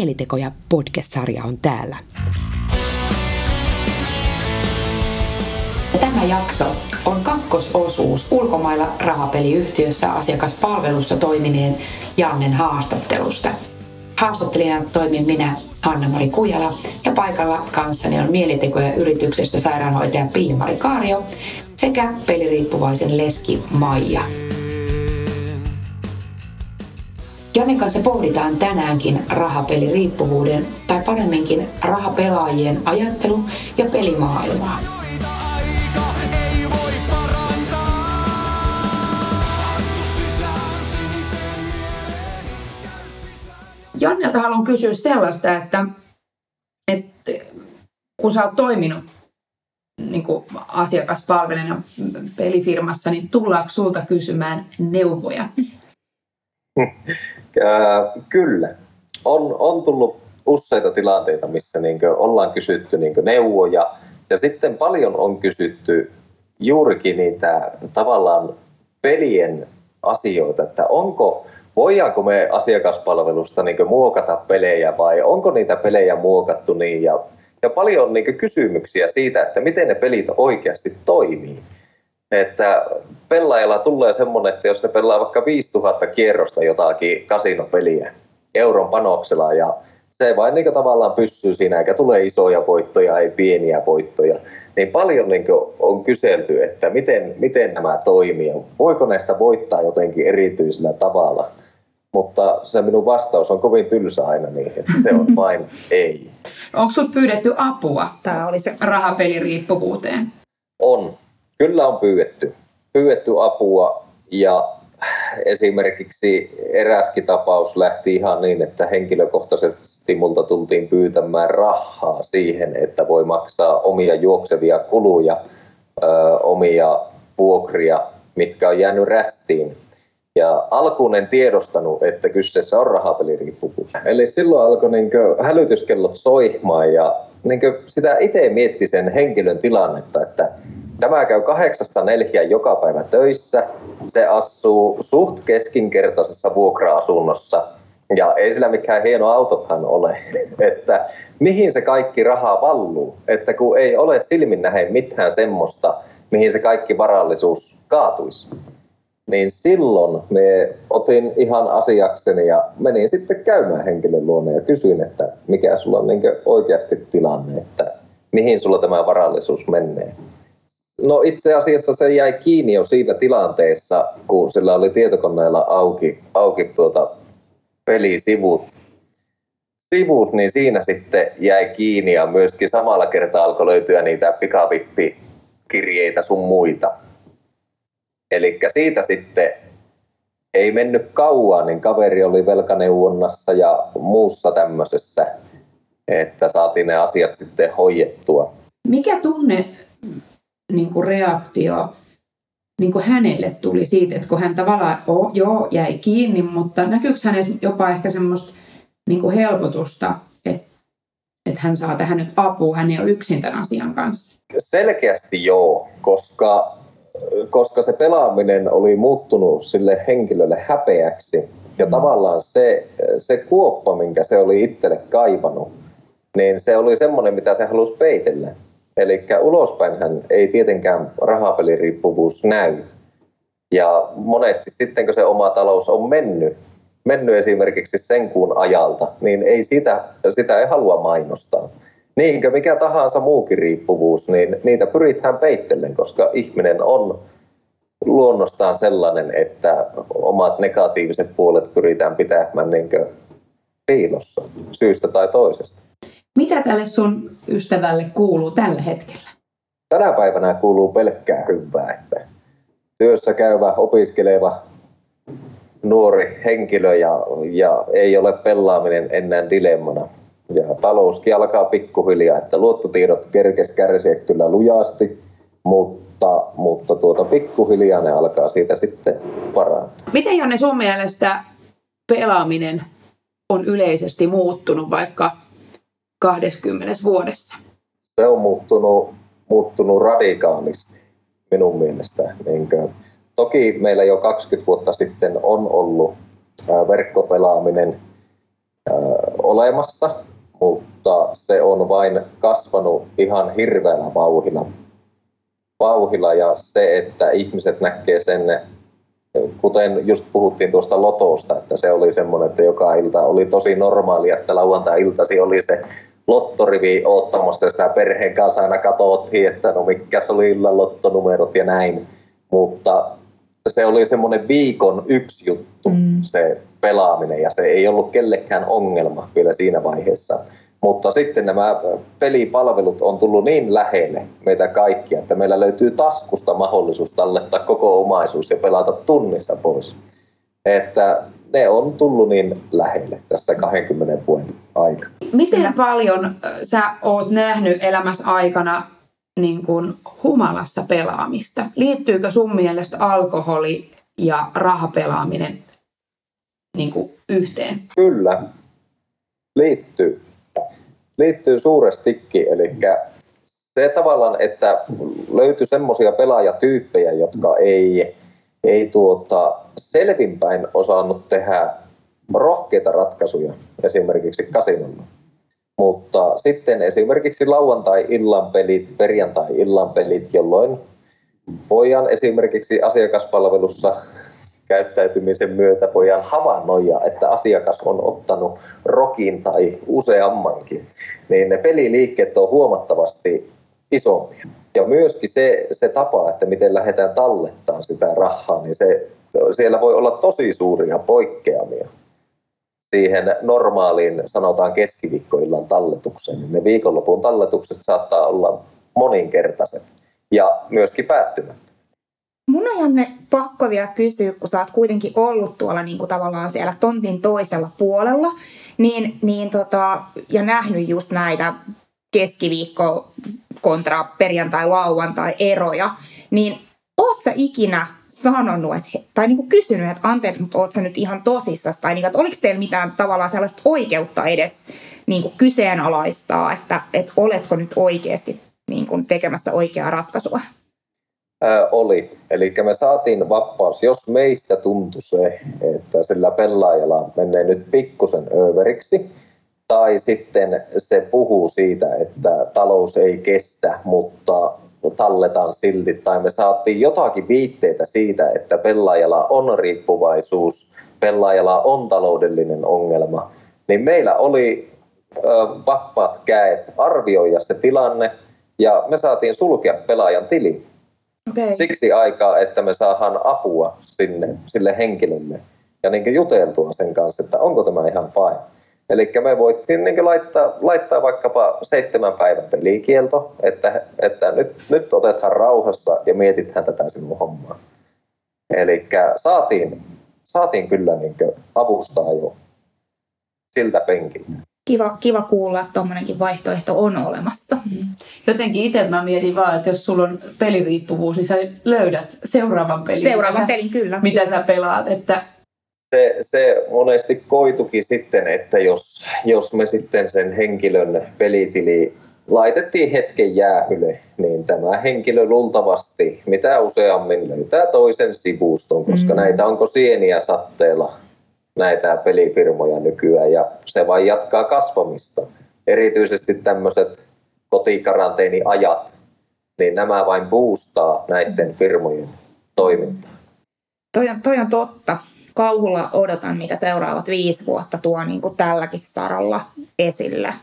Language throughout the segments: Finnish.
Kielitekoja podcast-sarja on täällä. Tämä jakso on kakkososuus ulkomailla rahapeliyhtiössä asiakaspalvelussa toimineen Jannen haastattelusta. Haastattelijana toimin minä, Hanna-Mari Kujala, ja paikalla kanssani on mielitekoja yrityksestä sairaanhoitaja Pia-Mari Kaario sekä peliriippuvaisen leski Maija. Jannen kanssa pohditaan tänäänkin rahapeliriippuvuuden tai paremminkin rahapelaajien ajattelu ja pelimaailmaa. Jannelta haluan kysyä sellaista, että, että kun sä oot toiminut niin kuin asiakaspalvelijana pelifirmassa, niin tullaanko sulta kysymään neuvoja? Kyllä. On, on tullut useita tilanteita, missä niin ollaan kysytty niin neuvoja ja sitten paljon on kysytty juurikin niitä tavallaan pelien asioita, että onko, voidaanko me asiakaspalvelusta niin muokata pelejä vai onko niitä pelejä muokattu niin ja, ja paljon niin kysymyksiä siitä, että miten ne pelit oikeasti toimii. Että pelaajalla tulee semmoinen, että jos ne pelaa vaikka 5000 kierrosta jotakin kasinopeliä euron panoksella ja se vain niin tavallaan pysyy siinä, eikä tule isoja voittoja, ei pieniä voittoja, niin paljon niin on kyselty, että miten, miten nämä toimii, voiko näistä voittaa jotenkin erityisellä tavalla. Mutta se minun vastaus on kovin tylsä aina niin, että se on vain ei. Onko sinulla pyydetty apua? Tämä oli se rahapeliriippuvuuteen. On. Kyllä on pyydetty. Pyydetty apua ja esimerkiksi eräskin tapaus lähti ihan niin, että henkilökohtaisesti multa tultiin pyytämään rahaa siihen, että voi maksaa omia juoksevia kuluja, ö, omia vuokria, mitkä on jäänyt rästiin. Ja alkuun en tiedostanut, että kyseessä on rahapeliriippuvuus. Eli silloin alkoi niin hälytyskellot soimaan ja niin sitä itse mietti sen henkilön tilannetta, että Tämä käy kahdeksasta neljään joka päivä töissä. Se asuu suht keskinkertaisessa vuokra-asunnossa. Ja ei sillä mikään hieno autokaan ole, että mihin se kaikki raha valluu. Että kun ei ole silmin nähen mitään semmoista, mihin se kaikki varallisuus kaatuisi. Niin silloin me otin ihan asiakseni ja menin sitten käymään henkilön luonne ja kysyin, että mikä sulla on niin oikeasti tilanne, että mihin sulla tämä varallisuus menee. No itse asiassa se jäi kiinni jo siinä tilanteessa, kun sillä oli tietokoneella auki, auki tuota pelisivut, sivut, niin siinä sitten jäi kiinni ja myöskin samalla kertaa alkoi löytyä niitä pikavippikirjeitä sun muita. Eli siitä sitten ei mennyt kauan, niin kaveri oli velkaneuvonnassa ja muussa tämmöisessä, että saatiin ne asiat sitten hoidettua. Mikä tunne niin kuin reaktio niin kuin hänelle tuli siitä, että kun hän tavallaan oh, joo, jäi kiinni, mutta näkyykö hänessä jopa ehkä semmoista niin kuin helpotusta, että, että hän saa tähän nyt apua, hän ei ole yksin tämän asian kanssa? Selkeästi joo, koska, koska se pelaaminen oli muuttunut sille henkilölle häpeäksi ja mm. tavallaan se, se kuoppa, minkä se oli itselle kaivannut, niin se oli semmoinen, mitä se halusi peitellä. Eli ulospäinhän ei tietenkään rahapeliriippuvuus näy. Ja monesti sitten, kun se oma talous on mennyt, mennyt esimerkiksi sen kuun ajalta, niin ei sitä, sitä ei halua mainostaa. Niinkö mikä tahansa muukin riippuvuus, niin niitä pyritään peittellen, koska ihminen on luonnostaan sellainen, että omat negatiiviset puolet pyritään pitämään niin piilossa syystä tai toisesta. Mitä tälle sun ystävälle kuuluu tällä hetkellä? Tänä päivänä kuuluu pelkkää hyvää, että työssä käyvä, opiskeleva nuori henkilö ja, ja ei ole pelaaminen enää dilemmana. Ja talouskin alkaa pikkuhiljaa, että luottotiedot kerkes kärsiä kyllä lujasti, mutta, mutta tuota, pikkuhiljaa ne alkaa siitä sitten parantua. Miten Janne sun mielestä pelaaminen on yleisesti muuttunut, vaikka 20 vuodessa? Se on muuttunut, muuttunut radikaalisti minun mielestä. Toki meillä jo 20 vuotta sitten on ollut verkkopelaaminen ö, olemassa, mutta se on vain kasvanut ihan hirveällä vauhilla. vauhilla ja se, että ihmiset näkee sen, kuten just puhuttiin tuosta lotosta, että se oli semmoinen, että joka ilta oli tosi normaalia, että lauantai-iltasi oli se lottorivi ottamassa sitä perheen kanssa aina katsottiin, että no mikä oli illan lottonumerot ja näin. Mutta se oli semmoinen viikon yksi juttu, mm. se pelaaminen, ja se ei ollut kellekään ongelma vielä siinä vaiheessa. Mutta sitten nämä pelipalvelut on tullut niin lähelle meitä kaikkia, että meillä löytyy taskusta mahdollisuus tallettaa koko omaisuus ja pelata tunnissa pois. Että ne on tullut niin lähelle tässä 20 vuoden aikana. Miten paljon sä oot nähnyt elämässä aikana niin kuin humalassa pelaamista? Liittyykö sun mielestä alkoholi ja rahapelaaminen niin kuin yhteen? Kyllä, liittyy. Liittyy suurestikin, eli se tavallaan, että löytyy semmoisia pelaajatyyppejä, jotka ei, ei tuota, selvinpäin osannut tehdä rohkeita ratkaisuja esimerkiksi kasinolla. Mutta sitten esimerkiksi lauantai-illan pelit, perjantai-illan pelit, jolloin voidaan esimerkiksi asiakaspalvelussa käyttäytymisen myötä voidaan havainnoida, että asiakas on ottanut rokin tai useammankin, niin ne peliliikkeet on huomattavasti isompia. Ja myöskin se, se tapa, että miten lähdetään tallettaa sitä rahaa, niin se, siellä voi olla tosi suuria poikkeamia siihen normaaliin, sanotaan keskiviikkoillan talletukseen, niin ne viikonlopun talletukset saattaa olla moninkertaiset ja myöskin päättymättä. Mun on Janne pakko vielä kysyä, kun sä oot kuitenkin ollut tuolla niin kuin tavallaan siellä tontin toisella puolella, niin, niin tota, ja nähnyt just näitä keskiviikko kontra perjantai-lauantai eroja, niin oot sä ikinä sanonut, että, tai niin kuin kysynyt, että anteeksi, mutta oot sä nyt ihan tosissas, tai niin, että oliko teillä mitään tavallaan sellaista oikeutta edes niin kuin kyseenalaistaa, että, että oletko nyt oikeasti niin kuin tekemässä oikeaa ratkaisua? Ää, oli. Eli me saatiin vapaus. Jos meistä tuntui se, että sillä pelaajalla menee nyt pikkusen överiksi, tai sitten se puhuu siitä, että talous ei kestä, mutta talletaan silti, tai me saatiin jotakin viitteitä siitä, että pelaajalla on riippuvaisuus, pelaajalla on taloudellinen ongelma, niin meillä oli ö, vapaat käet arvioida se tilanne, ja me saatiin sulkea pelaajan tili. Okay. Siksi aikaa, että me saadaan apua sinne, sille henkilölle ja niin juteltua sen kanssa, että onko tämä ihan fine. Eli me voitiin niin laittaa, laittaa vaikkapa seitsemän päivän pelikielto, että, että nyt, nyt otetaan rauhassa ja mietitään tätä sinun hommaa. Eli saatiin, saatiin kyllä niin avustaa jo siltä penkiltä. Kiva, kiva kuulla, että tuommoinenkin vaihtoehto on olemassa. Mm. Jotenkin itse mä mietin vaan, että jos sulla on peliriippuvuus, niin sä löydät seuraavan pelin. Seuraavan pelin, kyllä. Mitä sä pelaat, että se, se monesti koitukin sitten, että jos, jos me sitten sen henkilön pelitili laitettiin hetken jäähylle, niin tämä henkilö luultavasti mitä useammin löytää toisen sivuston, koska mm. näitä onko sieniä satteella näitä pelifirmoja nykyään ja se vain jatkaa kasvamista. Erityisesti tämmöiset kotikaranteeniajat, niin nämä vain boostaa näiden firmojen toimintaa. Toi on, toi on totta kauhulla odotan, mitä seuraavat viisi vuotta tuo niin kuin tälläkin saralla esille.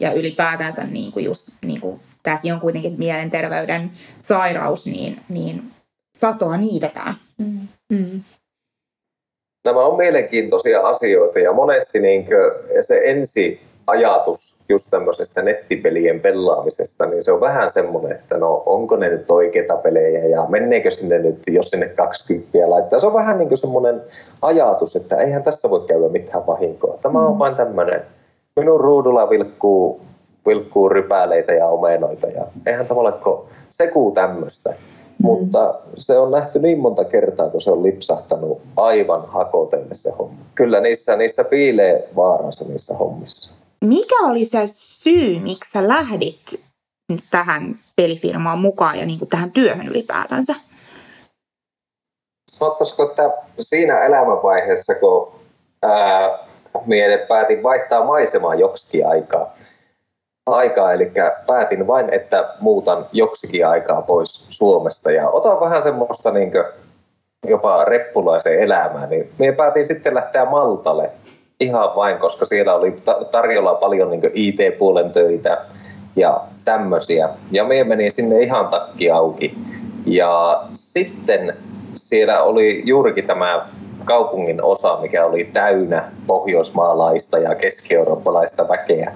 Ja ylipäätänsä niin kuin just, niin kuin, tämäkin on kuitenkin mielenterveyden sairaus, niin, niin satoa niitetään. Mm. Mm. Nämä on mielenkiintoisia asioita ja monesti niin se ensi ajatus just tämmöisestä nettipelien pelaamisesta, niin se on vähän semmoinen, että no onko ne nyt oikeita pelejä ja menneekö sinne nyt, jos sinne 20 laittaa. Se on vähän niin kuin semmoinen ajatus, että eihän tässä voi käydä mitään vahinkoa. Tämä on mm. vain tämmöinen, minun ruudulla vilkkuu, vilkkuu rypäleitä ja omenoita ja eihän tavallaan sekuu tämmöistä. Mm. Mutta se on nähty niin monta kertaa, kun se on lipsahtanut aivan hakoteille se homma. Kyllä niissä, niissä piilee vaaransa niissä hommissa mikä oli se syy, miksi sä lähdit tähän pelifirmaan mukaan ja niin kuin tähän työhön ylipäätänsä? Sanottaisiko, että siinä elämänvaiheessa, kun minä päätin vaihtaa maisemaa joksikin aikaa. aikaa. Eli päätin vain, että muutan joksikin aikaa pois Suomesta ja otan vähän semmoista niin jopa reppulaisen elämää, niin minä päätin sitten lähteä Maltalle ihan vain, koska siellä oli tarjolla paljon niin IT-puolen töitä ja tämmöisiä. Ja me menin sinne ihan takki auki. Ja sitten siellä oli juurikin tämä kaupungin osa, mikä oli täynnä pohjoismaalaista ja keski-eurooppalaista väkeä,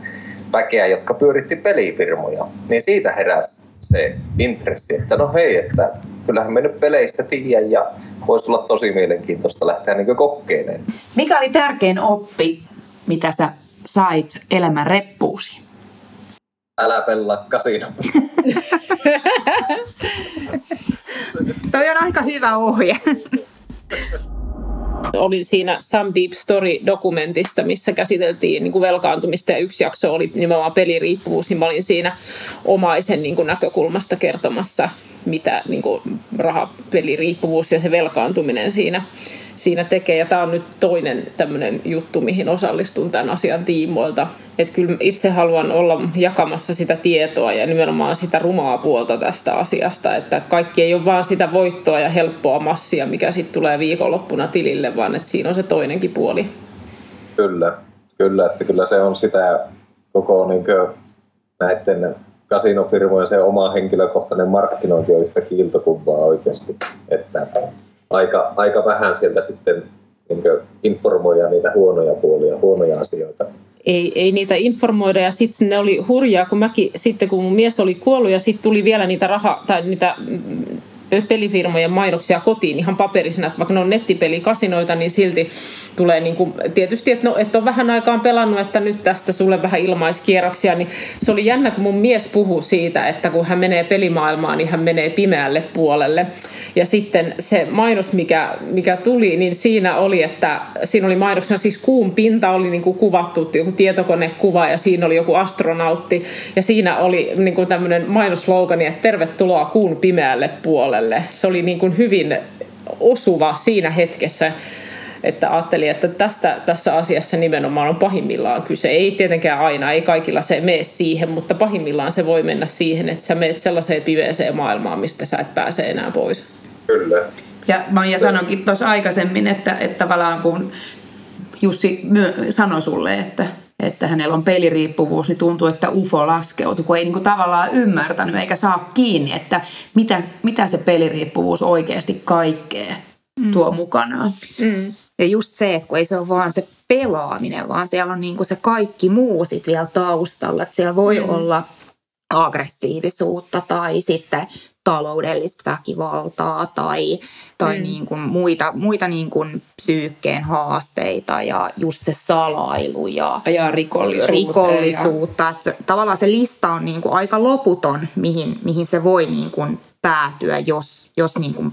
väkeä, jotka pyöritti pelifirmoja. Niin siitä heräsi se intressi, että no hei, että kyllähän me nyt peleistä tiedän ja voisi olla tosi mielenkiintoista lähteä niin kokeilemaan. Mikä oli tärkein oppi, mitä sä sait elämän reppuusi? Älä pelaa kasino. Toi on aika hyvä ohje. Olin siinä Some Deep Story-dokumentissa, missä käsiteltiin niin kuin velkaantumista ja yksi jakso oli nimenomaan peliriippuvuus, niin mä olin siinä omaisen niin kuin näkökulmasta kertomassa, mitä niin kuin rahapeliriippuvuus ja se velkaantuminen siinä siinä tekee. Ja tämä on nyt toinen tämmöinen juttu, mihin osallistun tämän asian tiimoilta. Että kyllä itse haluan olla jakamassa sitä tietoa ja nimenomaan sitä rumaa puolta tästä asiasta. Että kaikki ei ole vaan sitä voittoa ja helppoa massia, mikä sitten tulee viikonloppuna tilille, vaan että siinä on se toinenkin puoli. Kyllä, kyllä. Että kyllä se on sitä koko niin näiden kasinofirmojen se oma henkilökohtainen markkinointi on yhtä kiiltokumpaa oikeasti. Että aika, aika vähän sieltä sitten niin informoida niitä huonoja puolia, huonoja asioita. Ei, ei niitä informoida ja sitten ne oli hurjaa, kun mäkin sitten kun mun mies oli kuollut ja sitten tuli vielä niitä raha, tai niitä mm, pelifirmojen mainoksia kotiin ihan paperisena, että vaikka ne on nettipelikasinoita, niin silti tulee niin kuin, tietysti, että, no, että on vähän aikaan pelannut, että nyt tästä sulle vähän ilmaiskierroksia, niin se oli jännä, kun mun mies puhui siitä, että kun hän menee pelimaailmaan, niin hän menee pimeälle puolelle. Ja sitten se mainos, mikä, mikä tuli, niin siinä oli, että siinä oli mainoksena siis kuun pinta oli niin kuin kuvattu, joku tietokonekuva ja siinä oli joku astronautti. Ja siinä oli niin kuin tämmöinen mainoslogani, että tervetuloa kuun pimeälle puolelle. Se oli niin kuin hyvin osuva siinä hetkessä että ajattelin, että tästä, tässä asiassa nimenomaan on pahimmillaan kyse. Ei tietenkään aina, ei kaikilla se mene siihen, mutta pahimmillaan se voi mennä siihen, että sä menet sellaiseen pimeeseen maailmaan, mistä sä et pääse enää pois. Kyllä. Ja Maija sanoinkin tuossa aikaisemmin, että, että tavallaan kun Jussi myö, sanoi sulle, että, että hänellä on peliriippuvuus, niin tuntuu, että UFO laskeutuu, kun ei niin kuin tavallaan ymmärtänyt eikä saa kiinni, että mitä, mitä se peliriippuvuus oikeasti kaikkea mm. tuo mukanaan. Mm. Ja just se, että kun ei se ole vaan se pelaaminen, vaan siellä on niin kuin se kaikki muu sit vielä taustalla. Että siellä voi mm. olla aggressiivisuutta tai sitten taloudellista väkivaltaa tai, tai mm. niin kuin muita, muita niin kuin psyykkeen haasteita ja just se salailu ja, ja rikollisuutta. rikollisuutta. Ja... Että tavallaan se lista on niin kuin aika loputon, mihin, mihin se voi niin kuin päätyä, jos, jos niin kuin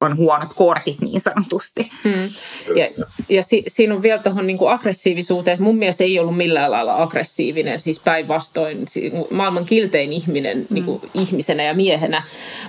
on huonot kortit niin sanotusti. Hmm. Ja, ja si, siinä on vielä tuohon niin aggressiivisuuteen, että mun mielestä ei ollut millään lailla aggressiivinen, siis päinvastoin maailman kiltein ihminen hmm. niin kuin ihmisenä ja miehenä,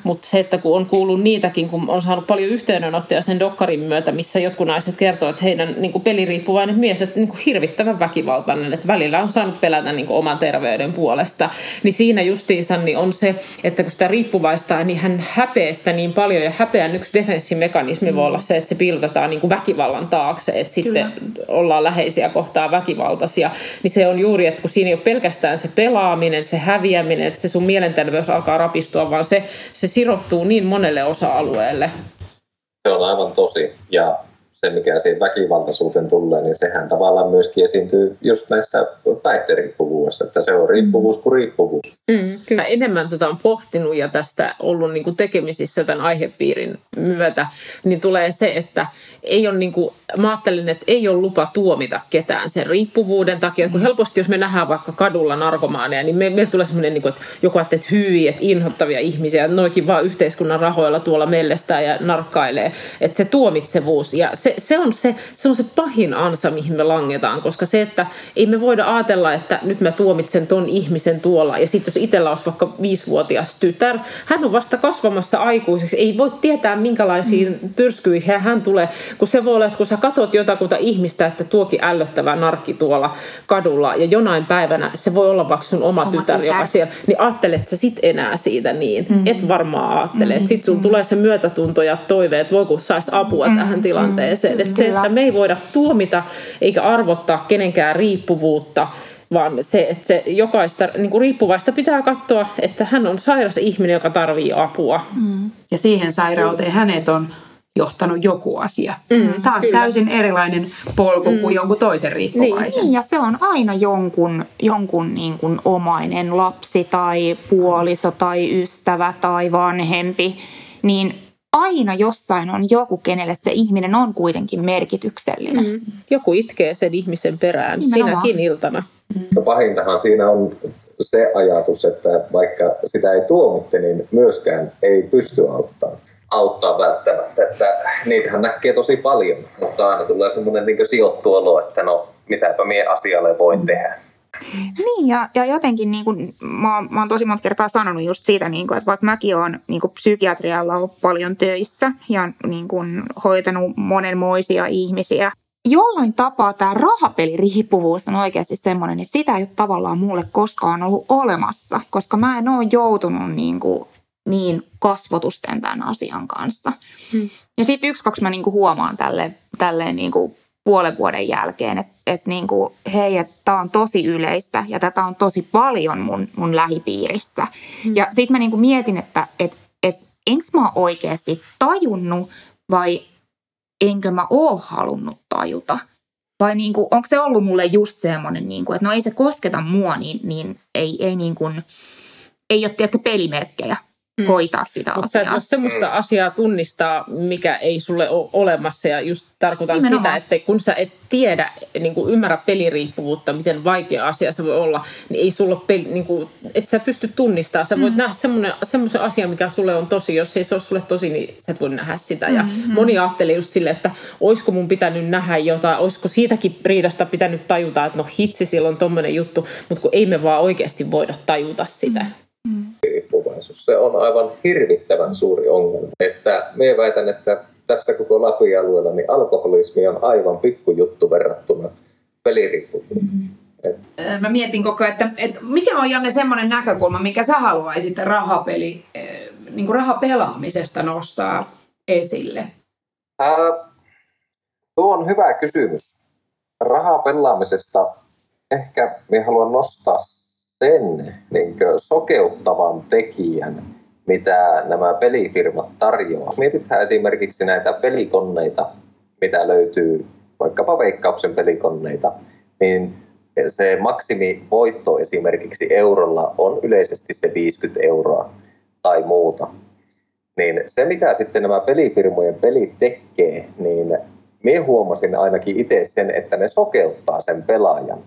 mutta se, että kun on kuullut niitäkin, kun on saanut paljon yhteydenottoja sen dokkarin myötä, missä jotkut naiset kertovat, että heidän niin kuin peliriippuvainen mies on niin kuin hirvittävän väkivaltainen, että välillä on saanut pelätä niin kuin oman terveyden puolesta, niin siinä justiinsa niin on se, että kun sitä riippuvaista, niin hän häpeää sitä niin paljon ja häpeän yksi defenssimekanismi mm. voi olla se, että se piilotetaan niin kuin väkivallan taakse, että sitten Kyllä. ollaan läheisiä kohtaa väkivaltaisia. Niin se on juuri, että kun siinä ei ole pelkästään se pelaaminen, se häviäminen, että se sun mielenterveys alkaa rapistua, vaan se, se sirottuu niin monelle osa-alueelle. Se on aivan tosi. Ja se, mikä siihen väkivaltaisuuteen tulee, niin sehän tavallaan myöskin esiintyy just näissä päihderiippuvuudessa, että se on riippuvuus kuin riippuvuus. Mm, kyllä enemmän tätä on pohtinut ja tästä ollut niin kuin tekemisissä tämän aihepiirin myötä, niin tulee se, että ei ole niin kuin, mä ajattelin, että ei ole lupa tuomita ketään sen riippuvuuden takia, kun mm. helposti jos me nähdään vaikka kadulla narkomaaneja, niin me, me tulee semmoinen, niin kuin, että joku ajattelee, että hyi, että inhottavia ihmisiä, noikin vaan yhteiskunnan rahoilla tuolla mellestää ja narkkailee, että se tuomitsevuus ja se se, se, on se, se on se pahin ansa, mihin me langetaan, koska se, että ei me voida ajatella, että nyt mä tuomitsen ton ihmisen tuolla, ja sitten jos itsellä olisi vaikka viisivuotias tytär, hän on vasta kasvamassa aikuiseksi, ei voi tietää minkälaisiin mm. tyrskyihin hän tulee, kun se voi olla, että kun sä katot jotakuta ihmistä, että tuokin ällöttävä narkki tuolla kadulla, ja jonain päivänä se voi olla vaikka sun oma, oma tytär, tytär, joka siellä, niin ajattelet sä sit enää siitä niin, mm. et varmaan ajattele, mm. että sit sun mm. tulee se myötätunto ja toive, että voi kun saisi apua mm. tähän tilanteeseen, mm. että se, että me ei voida tuomita eikä arvottaa kenenkään riippuvuutta, vaan se, että se jokaista niin kuin riippuvaista pitää katsoa, että hän on sairas ihminen, joka tarvii apua. Mm. Ja siihen sairauteen hänet on johtanut joku asia. Mm, Taas kyllä. täysin erilainen polku mm. kuin jonkun toisen riippuvaisen. Niin, ja se on aina jonkun, jonkun niin kuin omainen lapsi tai puoliso tai ystävä tai vanhempi. Niin aina jossain on joku, kenelle se ihminen on kuitenkin merkityksellinen. Mm. Joku itkee sen ihmisen perään Nimenomaan. sinäkin iltana. Mm. No pahintahan siinä on se ajatus, että vaikka sitä ei tuomitte, niin myöskään ei pysty auttamaan auttaa välttämättä. Että niitähän näkee tosi paljon, mutta aina tulee semmoinen niin sijoittu olo, että no mitäpä mie asialle voin tehdä. Niin, ja, ja jotenkin niin kuin, mä, mä oon tosi monta kertaa sanonut just siitä, niin kuin, että vaikka mäkin oon niin kuin psykiatrialla ollut paljon töissä ja niin kuin, hoitanut monenmoisia ihmisiä, jollain tapaa tämä rahapeliriippuvuus on oikeasti semmoinen, että sitä ei ole tavallaan mulle koskaan ollut olemassa, koska mä en ole joutunut niin kuin niin kasvotusten tämän asian kanssa. Hmm. Ja sitten yksi, kaksi mä niinku huomaan tälle, tälleen niinku puolen vuoden jälkeen, että et niinku, hei, että tämä on tosi yleistä ja tätä on tosi paljon mun, mun lähipiirissä. Hmm. Ja sitten mä niinku mietin, että et, et, enkö mä oikeasti tajunnut vai enkö mä oo halunnut tajuta. Vai niinku, onko se ollut mulle just semmoinen, niinku, että no ei se kosketa mua, niin, niin ei, ei, niinku, ei ole tiedätkö, pelimerkkejä mm. hoitaa sitä Mutta asiaa. Mutta semmoista mm. asiaa tunnistaa, mikä ei sulle ole olemassa ja just tarkoitan Nimenomaan. sitä, että kun sä et tiedä, niin kuin ymmärrä peliriippuvuutta, miten vaikea asia se voi olla, niin ei sulla peli, niin kuin, et sä pysty tunnistamaan. Sä voit mm. nähdä semmoisen asian, mikä sulle on tosi. Jos ei se ole sulle tosi, niin sä et voi nähdä sitä. Ja mm-hmm. moni ajattelee just sille, että olisiko mun pitänyt nähdä jotain, olisiko siitäkin riidasta pitänyt tajuta, että no hitsi, silloin on tommonen juttu, mutta kun ei me vaan oikeasti voida tajuta sitä. Mm riippuvaisuus. Se on aivan hirvittävän suuri ongelma. Että me väitän, että tässä koko Lapin alueella niin alkoholismi on aivan pikkujuttu verrattuna peliriippuvuuteen. Mm-hmm. Mä mietin koko ajan, että, että mikä on Janne semmoinen näkökulma, mikä sä haluaisit rahapeli, niin kuin rahapelaamisesta nostaa esille? Ää, tuo on hyvä kysymys. Rahapelaamisesta ehkä me haluan nostaa sen niin sokeuttavan tekijän, mitä nämä pelifirmat tarjoaa. Mietitään esimerkiksi näitä pelikonneita, mitä löytyy vaikkapa Veikkauksen pelikonneita, niin se maksimivoitto esimerkiksi eurolla on yleisesti se 50 euroa tai muuta. Niin se, mitä sitten nämä pelifirmojen pelit tekee, niin minä huomasin ainakin itse sen, että ne sokeuttaa sen pelaajan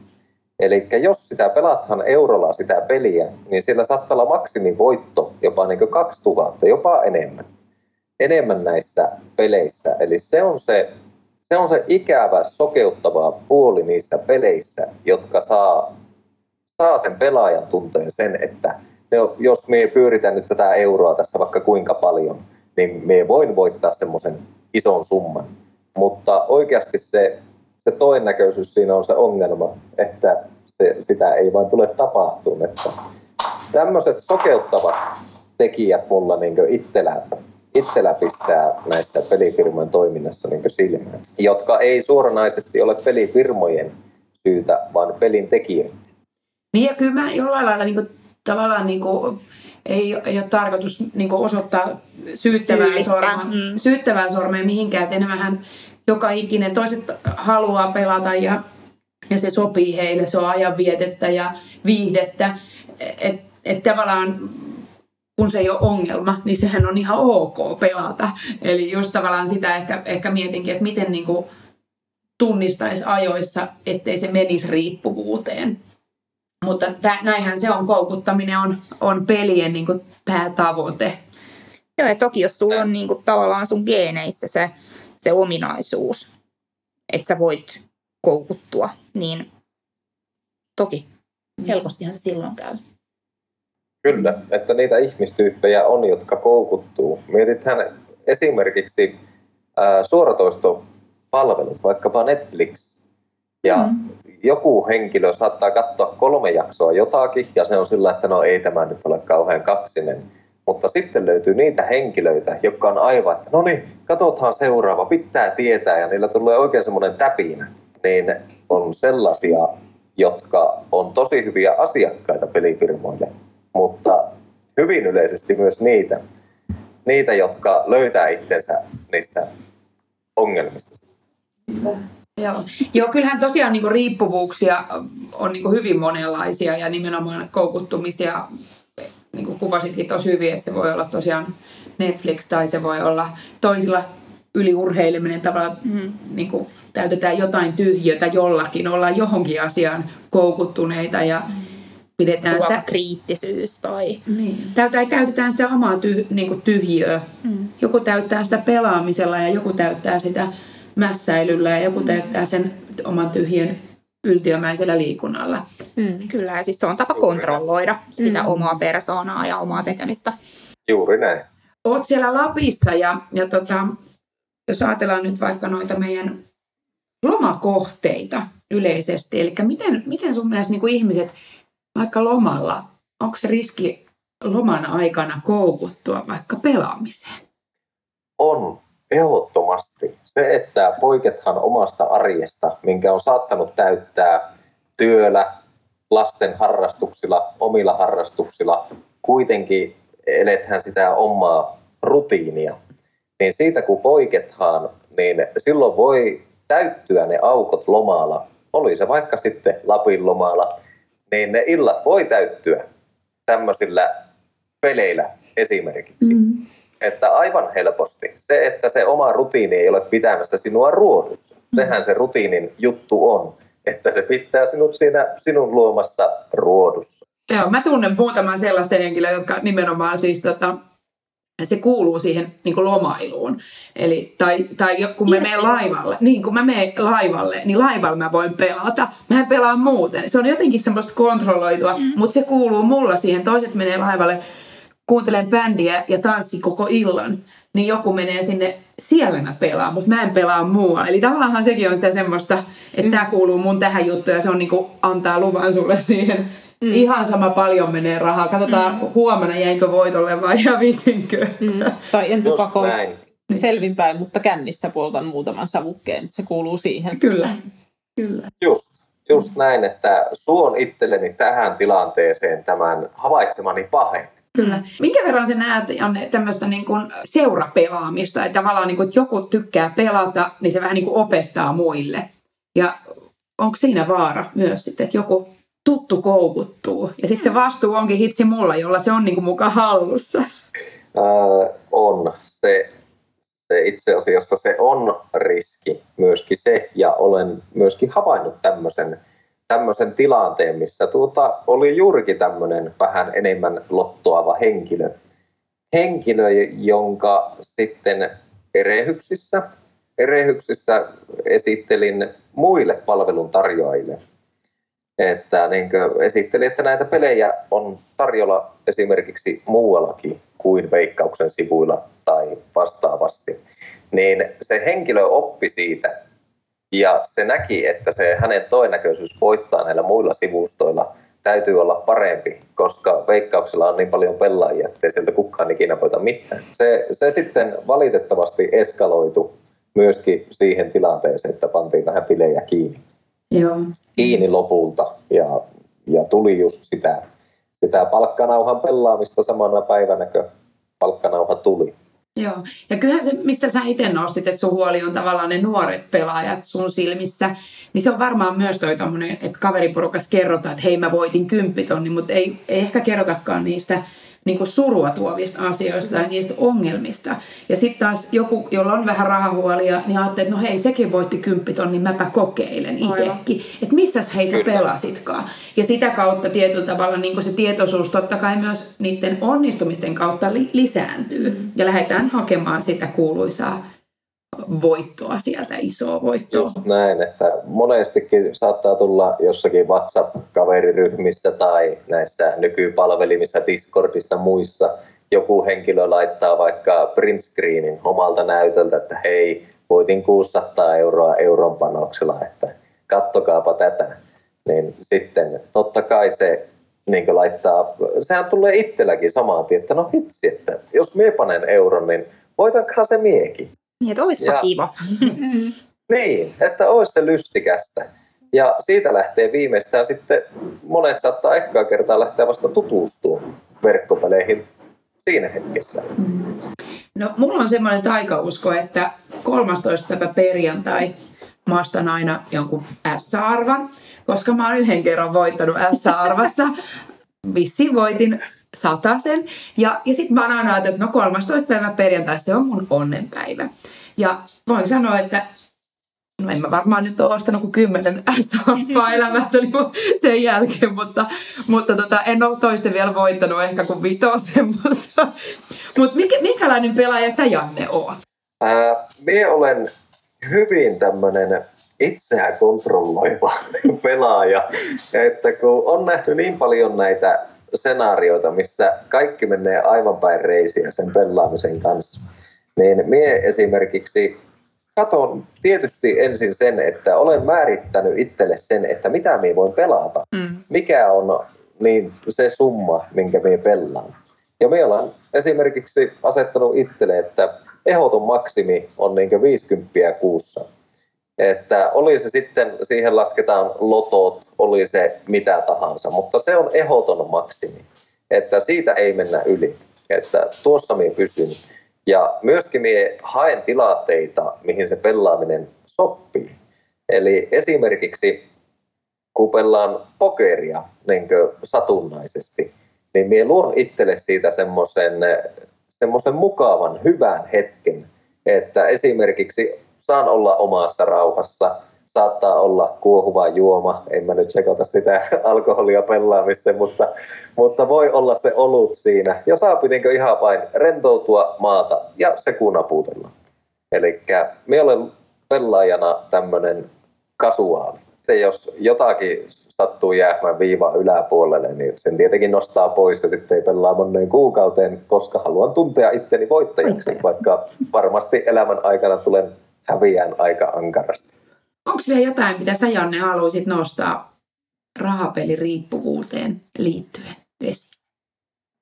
Eli jos sitä pelathan eurolla sitä peliä, niin sillä saattaa olla maksimivoitto jopa niin 2000, jopa enemmän. Enemmän näissä peleissä. Eli se on se, se on se ikävä, sokeuttava puoli niissä peleissä, jotka saa, saa sen pelaajan tunteen sen, että jos me pyöritään nyt tätä euroa tässä vaikka kuinka paljon, niin me voin voittaa semmoisen ison summan. Mutta oikeasti se se toinnäköisyys siinä on se ongelma, että se, sitä ei vaan tule tapahtumaan. Että tämmöiset sokeuttavat tekijät mulla niin itsellä, itsellä pistää näissä pelifirmojen toiminnassa niin silmään, jotka ei suoranaisesti ole pelifirmojen syytä, vaan pelin tekijöiden. Niin ja kyllä mä jollain lailla niin kuin, tavallaan niin kuin, ei, ei ole tarkoitus niin kuin osoittaa syyttävää, sorma, mm. syyttävää sormea mihinkään. Että enemmän joka ikinen. Toiset haluaa pelata ja, ja se sopii heille, se on ajanvietettä ja viihdettä. Että et tavallaan kun se ei ole ongelma, niin sehän on ihan ok pelata. Eli just tavallaan sitä ehkä, ehkä mietinkin, että miten niin kuin tunnistaisi ajoissa, ettei se menisi riippuvuuteen. Mutta tä, näinhän se on, koukuttaminen on, on pelien niin kuin päätavoite. Joo, ja toki jos sulla on niin kuin, tavallaan sun geeneissä se se ominaisuus, että sä voit koukuttua, niin toki helpostihan se silloin käy. Kyllä, että niitä ihmistyyppejä on, jotka koukuttuu. Mietithän esimerkiksi ää, suoratoistopalvelut, vaikkapa Netflix. Ja mm. joku henkilö saattaa katsoa kolme jaksoa jotakin, ja se on sillä, että no ei tämä nyt ole kauhean kaksinen. Mutta sitten löytyy niitä henkilöitä, jotka on aivan, että no niin, katsotaan seuraava, pitää tietää, ja niillä tulee oikein semmoinen täpinä. Niin on sellaisia, jotka on tosi hyviä asiakkaita pelifirmoille mutta hyvin yleisesti myös niitä, niitä jotka löytää itsensä niistä ongelmista. Joo. Joo, kyllähän tosiaan niin riippuvuuksia on niin hyvin monenlaisia ja nimenomaan koukuttumisia, niin kuin kuvasitkin tosi hyvin, että se voi olla tosiaan Netflix tai se voi olla toisilla yliurheileminen tavalla, mm. niin kuin täytetään jotain tyhjötä jollakin, ollaan johonkin asiaan koukuttuneita ja mm pidetään... Tä... kriittisyys tai... Niin. Täytä, täytetään sitä omaa tyh, niin kuin tyhjöä. Mm. Joku täyttää sitä pelaamisella ja joku täyttää sitä mässäilyllä ja joku mm. täyttää sen oman tyhjön yltiömäisellä liikunnalla. Mm. Kyllä, ja siis se on tapa kontrolloida sitä mm. omaa persoonaa ja omaa tekemistä. Juuri näin. Oot siellä Lapissa ja, ja tota, jos ajatellaan nyt vaikka noita meidän lomakohteita yleisesti, eli miten, miten sun mielestä niin kuin ihmiset vaikka lomalla, onko se riski loman aikana koukuttua vaikka pelaamiseen? On, ehdottomasti. Se, että poikethan omasta arjesta, minkä on saattanut täyttää työllä, lasten harrastuksilla, omilla harrastuksilla, kuitenkin elethän sitä omaa rutiinia. Niin siitä kun poikethan, niin silloin voi täyttyä ne aukot lomalla. Oli se vaikka sitten Lapin lomalla niin ne illat voi täyttyä tämmöisillä peleillä esimerkiksi. Mm. Että aivan helposti. Se, että se oma rutiini ei ole pitämässä sinua ruodussa. Mm. Sehän se rutiinin juttu on. Että se pitää sinut siinä sinun luomassa ruodussa. Joo, mä tunnen muutaman sellaisen henkilön, jotka nimenomaan siis tota, se kuuluu siihen niin kuin lomailuun. Eli, tai, tai kun me menen laivalle, niin kun mä menen laivalle, niin laivalla mä voin pelata. Mä en pelaa muuten. Se on jotenkin semmoista kontrolloitua, mm. mutta se kuuluu mulla siihen. Toiset menee laivalle, kuuntelen bändiä ja tanssi koko illan. Niin joku menee sinne, siellä mä pelaan, mutta mä en pelaa muualla. Eli tavallaan sekin on sitä semmoista, että mm. tämä kuuluu mun tähän juttuun ja se on niin kuin antaa luvan sulle siihen Mm. Ihan sama paljon menee rahaa. Katsotaan mm. huomenna jäinkö voitolle vai hävisinkö. Mm. Tai en tupakoi selvinpäin, mutta kännissä poltan muutaman savukkeen. Se kuuluu siihen. Kyllä. Kyllä. Just, just näin, että suon itselleni tähän tilanteeseen tämän havaitsemani pahen. Kyllä. Minkä verran sä näet, Janne, tämmöistä niin kuin seurapelaamista, että tavallaan niin kuin, että joku tykkää pelata, niin se vähän niin kuin opettaa muille. Ja onko siinä vaara myös sitten, että joku tuttu koukuttuu. Ja sitten se vastuu onkin hitsi mulla, jolla se on niinku mukaan hallussa. Äh, on. Se, se itse asiassa se on riski myöskin se, ja olen myöskin havainnut tämmöisen tämmöisen tilanteen, missä tuota, oli juurikin tämmöinen vähän enemmän lottoava henkilö. Henkilö, jonka sitten erehyksissä, erehyksissä esittelin muille palveluntarjoajille että niin esitteli, että näitä pelejä on tarjolla esimerkiksi muuallakin kuin Veikkauksen sivuilla tai vastaavasti. Niin se henkilö oppi siitä ja se näki, että se hänen toinäköisyys voittaa näillä muilla sivustoilla täytyy olla parempi, koska veikkauksella on niin paljon pelaajia, ettei sieltä kukaan ikinä voita mitään. Se, se sitten valitettavasti eskaloitu myöskin siihen tilanteeseen, että pantiin vähän tilejä kiinni. Joo. kiinni lopulta ja, ja tuli just sitä, sitä palkkanauhan pelaamista samana päivänä, kun palkkanauha tuli. Joo, ja kyllähän se, mistä sä itse nostit, että sun huoli on tavallaan ne nuoret pelaajat sun silmissä, niin se on varmaan myös toi tommonen, että kaveriporukas kerrotaan, että hei mä voitin kymppitonni, mutta ei, ei ehkä kerrotakaan niistä niin kuin surua tuovista asioista tai niistä ongelmista. Ja sitten taas joku, jolla on vähän rahahuolia, niin ajattelee, että no hei, sekin voitti kymppiton, niin mäpä kokeilen itsekin. Että missäs hei sä pelasitkaan. Ja sitä kautta tietyllä tavalla niin se tietoisuus totta kai myös niiden onnistumisten kautta li- lisääntyy. Mm. Ja lähdetään hakemaan sitä kuuluisaa voittoa sieltä, isoa voittoa. Just näin, että monestikin saattaa tulla jossakin WhatsApp-kaveriryhmissä tai näissä nykypalvelimissa, Discordissa muissa, joku henkilö laittaa vaikka print screenin omalta näytöltä, että hei, voitin 600 euroa euron panoksella, että kattokaapa tätä. Niin sitten totta kai se niin laittaa, sehän tulee itselläkin samaan tien, että no hitsi, että jos mie panen euron, niin voitankohan se miekin. Niin, että olisipa ja, kiva. niin, että olisi se lystikästä. Ja siitä lähtee viimeistään sitten, monet saattaa ekkaa kertaa lähteä vasta tutustumaan verkkopeleihin siinä hetkessä. No, mulla on semmoinen taikausko, että 13. päivä perjantai mä ostan aina jonkun S-arvan, koska mä oon yhden kerran voittanut S-arvassa. Vissiin voitin sen. Ja, ja sitten mä oon aina ajatellut, että no 13. päivä perjantai, se on mun onnenpäivä. Ja voin sanoa, että no en mä varmaan nyt ole ostanut kuin kymmenen S-arvaa elämässäni sen jälkeen, mutta, mutta tota, en ole toisten vielä voittanut ehkä kuin vitosen, mutta, mutta mikä, minkälainen pelaaja sä Janne oot? Ää, mie olen hyvin tämmöinen itseään kontrolloiva pelaaja. Ja että kun on nähty niin paljon näitä senaarioita, missä kaikki menee aivan päin reisiä sen pelaamisen kanssa, niin mie esimerkiksi katon tietysti ensin sen, että olen määrittänyt itselle sen, että mitä minä voin pelata. Mm. Mikä on niin se summa, minkä minä pelaan. Ja minä olen esimerkiksi asettanut itselle, että ehdoton maksimi on niin 50 kuussa. Että oli se sitten, siihen lasketaan lotot, oli se mitä tahansa, mutta se on ehdoton maksimi. Että siitä ei mennä yli. Että tuossa minä pysyn. Ja myöskin minä haen tilanteita, mihin se pelaaminen sopii. Eli esimerkiksi kun pelaan pokeria niin satunnaisesti, niin minä luon itselle siitä semmoisen semmoisen mukavan, hyvän hetken, että esimerkiksi saan olla omassa rauhassa, saattaa olla kuohuva juoma, en mä nyt sekoita sitä alkoholia pelaamissa, mutta, mutta voi olla se olut siinä. Ja saa niin ihan vain rentoutua maata ja se kuunapuutella. Eli me olen pelaajana tämmöinen kasuaali. Jos jotakin sattuu jäämään viivaa yläpuolelle, niin sen tietenkin nostaa pois ja sitten ei pelaa moneen kuukauteen, koska haluan tuntea itteni voittajaksi, vaikka varmasti elämän aikana tulen häviään aika ankarasti. Onko vielä jotain, mitä sä Janne haluaisit nostaa rahapeliriippuvuuteen liittyen esiin?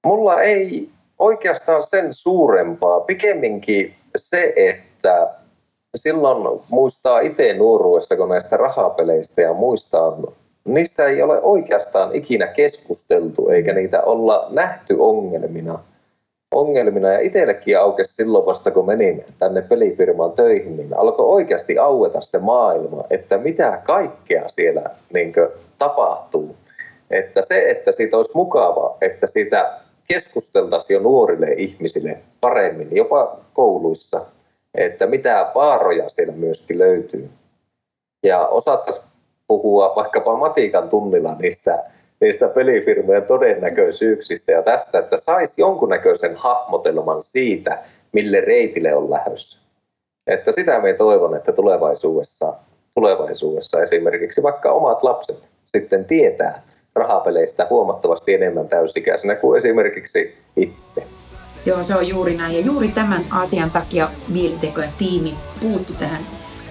Mulla ei oikeastaan sen suurempaa. Pikemminkin se, että silloin muistaa itse nuoruudessa, kun näistä rahapeleistä ja muistaa niistä ei ole oikeastaan ikinä keskusteltu eikä niitä olla nähty ongelmina. Ongelmina. Ja itsellekin aukesi silloin vasta, kun menin tänne pelifirmaan töihin, niin alkoi oikeasti aueta se maailma, että mitä kaikkea siellä niin kuin, tapahtuu. Että se, että siitä olisi mukava, että siitä keskusteltaisiin jo nuorille ihmisille paremmin, jopa kouluissa, että mitä vaaroja siellä myöskin löytyy. Ja osattaisiin puhua vaikkapa matikan tunnilla niistä, niistä pelifirmojen todennäköisyyksistä ja tästä, että saisi jonkunnäköisen hahmotelman siitä, mille reitille on lähdössä. Että sitä me toivon, että tulevaisuudessa, tulevaisuudessa esimerkiksi vaikka omat lapset sitten tietää rahapeleistä huomattavasti enemmän täysikäisenä kuin esimerkiksi itse. Joo, se on juuri näin. Ja juuri tämän asian takia Mieliteko ja tiimi puuttu tähän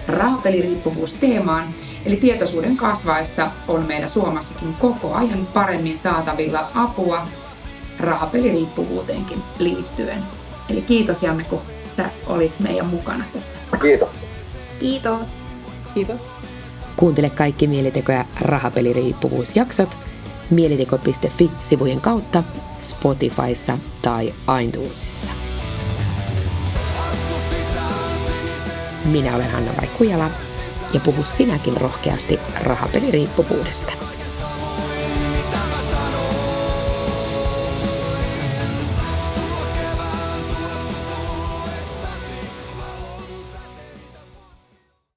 rahapeliriippuvuusteemaan. Eli tietoisuuden kasvaessa on meillä Suomessakin koko ajan paremmin saatavilla apua rahapeliriippuvuuteenkin liittyen. Eli kiitos Janne, kun sä olit meidän mukana tässä. Kiitos. Kiitos. Kiitos. Kuuntele kaikki Mieliteko- ja rahapeliriippuvuusjaksot mieliteko.fi-sivujen kautta Spotifyssa tai iTunesissa. Minä olen Hanna Vaikkujala ja puhu sinäkin rohkeasti rahapeliriippuvuudesta.